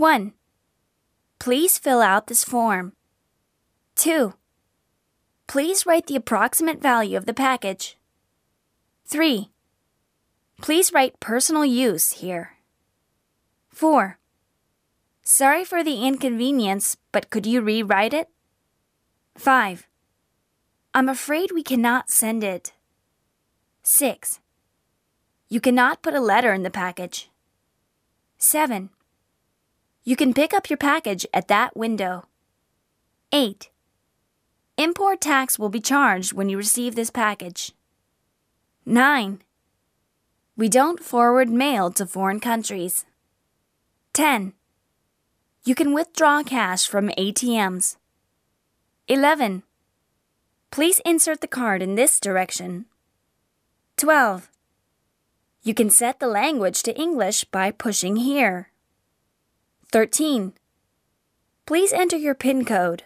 1. Please fill out this form. 2. Please write the approximate value of the package. 3. Please write personal use here. 4. Sorry for the inconvenience, but could you rewrite it? 5. I'm afraid we cannot send it. 6. You cannot put a letter in the package. 7. You can pick up your package at that window. 8. Import tax will be charged when you receive this package. 9. We don't forward mail to foreign countries. 10. You can withdraw cash from ATMs. 11. Please insert the card in this direction. 12. You can set the language to English by pushing here. 13. Please enter your PIN code.